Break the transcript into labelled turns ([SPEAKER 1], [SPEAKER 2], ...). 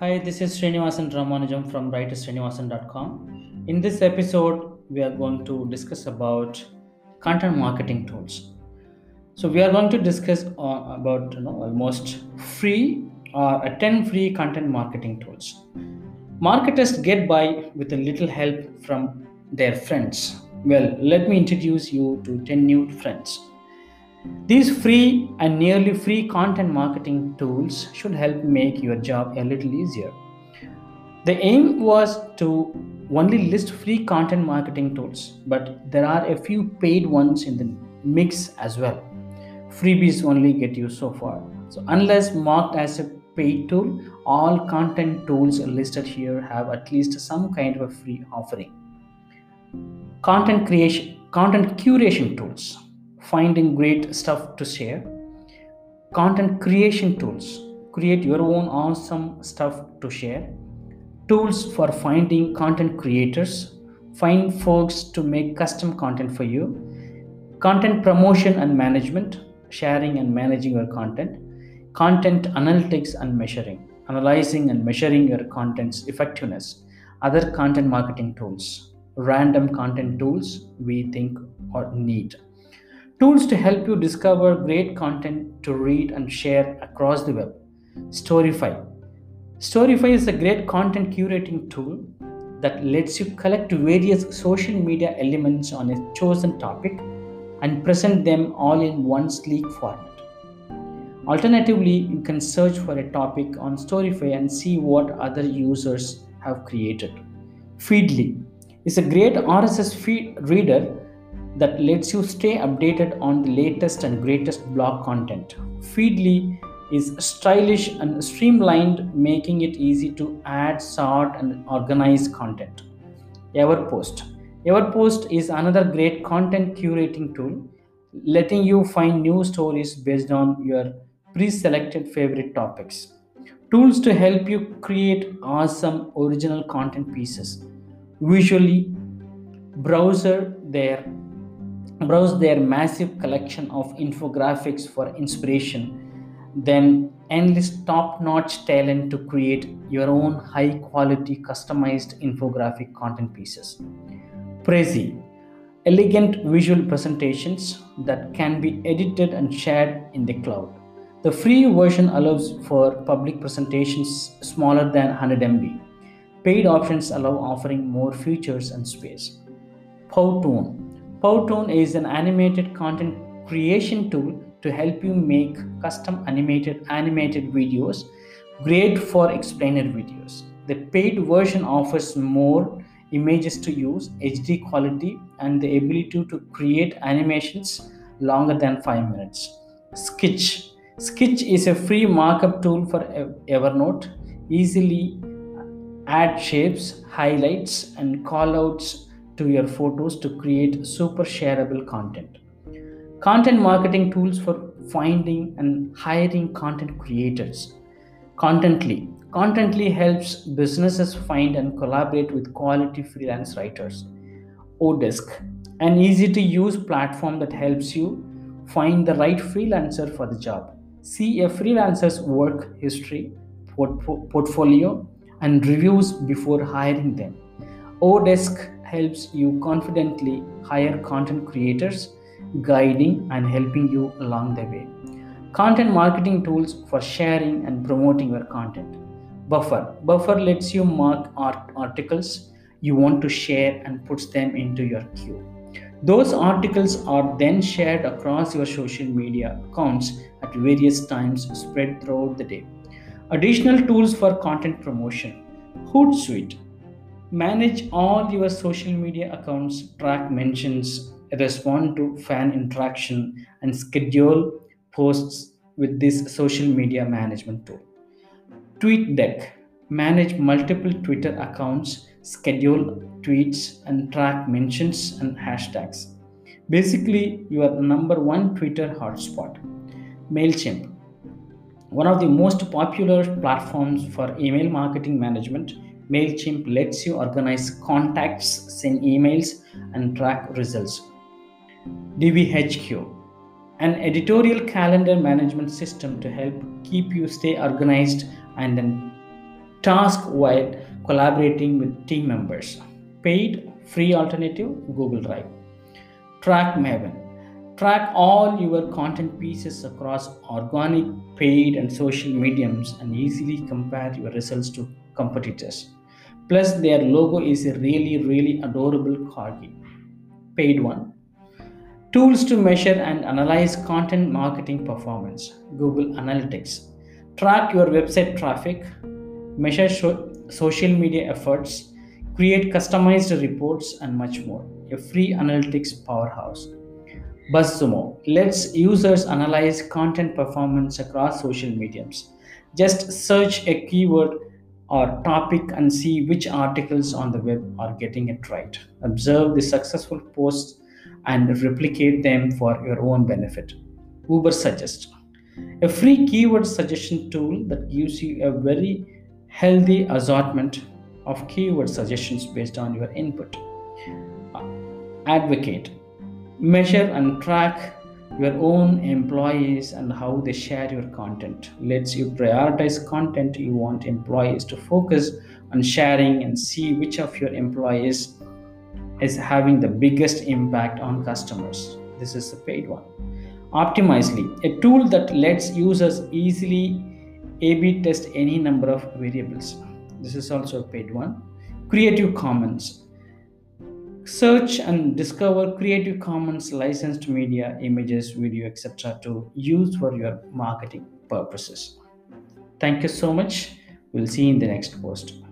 [SPEAKER 1] Hi, this is Srinivasan Ramanujam from writersrinivasan.com. In this episode, we are going to discuss about content marketing tools. So we are going to discuss about you know almost free or uh, 10 free content marketing tools. Marketers get by with a little help from their friends. Well, let me introduce you to 10 new friends. These free and nearly free content marketing tools should help make your job a little easier. The aim was to only list free content marketing tools, but there are a few paid ones in the mix as well. Freebies only get you so far. So, unless marked as a paid tool, all content tools listed here have at least some kind of a free offering. Content creation, content curation tools finding great stuff to share. Content creation tools. Create your own awesome stuff to share. Tools for finding content creators. Find folks to make custom content for you. Content promotion and management. Sharing and managing your content. Content analytics and measuring. Analyzing and measuring your content's effectiveness. Other content marketing tools. Random content tools we think or need Tools to help you discover great content to read and share across the web. Storify. Storify is a great content curating tool that lets you collect various social media elements on a chosen topic and present them all in one sleek format. Alternatively, you can search for a topic on Storify and see what other users have created. Feedly is a great RSS feed reader that lets you stay updated on the latest and greatest blog content. Feedly is stylish and streamlined, making it easy to add, sort, and organize content. Everpost. Everpost is another great content curating tool, letting you find new stories based on your pre selected favorite topics. Tools to help you create awesome original content pieces. Visually, browser there browse their massive collection of infographics for inspiration, then enlist top notch talent to create your own high quality customized infographic content pieces. Prezi elegant visual presentations that can be edited and shared in the cloud. The free version allows for public presentations smaller than 100 MB. Paid options allow offering more features and space. Powtoon Powtoon is an animated content creation tool to help you make custom animated animated videos, great for explainer videos. The paid version offers more images to use, HD quality, and the ability to create animations longer than 5 minutes. Skitch Skitch is a free markup tool for Evernote. Easily add shapes, highlights, and callouts to your photos to create super shareable content. Content marketing tools for finding and hiring content creators. Contently. Contently helps businesses find and collaborate with quality freelance writers. Odesk, an easy to use platform that helps you find the right freelancer for the job. See a freelancer's work history, port- portfolio, and reviews before hiring them. Odesk helps you confidently hire content creators, guiding and helping you along the way. Content marketing tools for sharing and promoting your content. Buffer. Buffer lets you mark art- articles you want to share and puts them into your queue. Those articles are then shared across your social media accounts at various times spread throughout the day. Additional tools for content promotion. Hootsuite Manage all your social media accounts, track mentions, respond to fan interaction, and schedule posts with this social media management tool. TweetDeck manage multiple Twitter accounts, schedule tweets, and track mentions and hashtags. Basically, your number one Twitter hotspot. MailChimp, one of the most popular platforms for email marketing management MailChimp lets you organize contacts, send emails, and track results. DivvyHQ, an editorial calendar management system to help keep you stay organized and then task while collaborating with team members. Paid free alternative Google Drive. Track Maven. Track all your content pieces across organic, paid, and social mediums and easily compare your results to competitors. Plus, their logo is a really, really adorable corgi. Paid one. Tools to measure and analyze content marketing performance. Google Analytics. Track your website traffic, measure social media efforts, create customized reports, and much more. A free analytics powerhouse. BuzzSumo lets users analyze content performance across social mediums. Just search a keyword or topic and see which articles on the web are getting it right. Observe the successful posts and replicate them for your own benefit. Uber Suggest, a free keyword suggestion tool that gives you a very healthy assortment of keyword suggestions based on your input. Advocate, measure and track your own employees and how they share your content. Lets you prioritize content you want employees to focus on sharing and see which of your employees is having the biggest impact on customers. This is the paid one. Optimizely a tool that lets users easily a b test any number of variables. This is also a paid one. Creative commons Search and discover Creative Commons licensed media, images, video, etc. to use for your marketing purposes. Thank you so much. We'll see you in the next post.